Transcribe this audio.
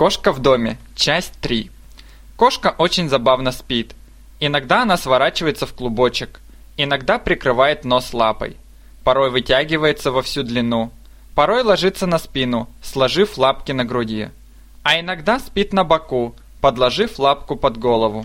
Кошка в доме. Часть 3. Кошка очень забавно спит. Иногда она сворачивается в клубочек. Иногда прикрывает нос лапой. Порой вытягивается во всю длину. Порой ложится на спину, сложив лапки на груди. А иногда спит на боку, подложив лапку под голову.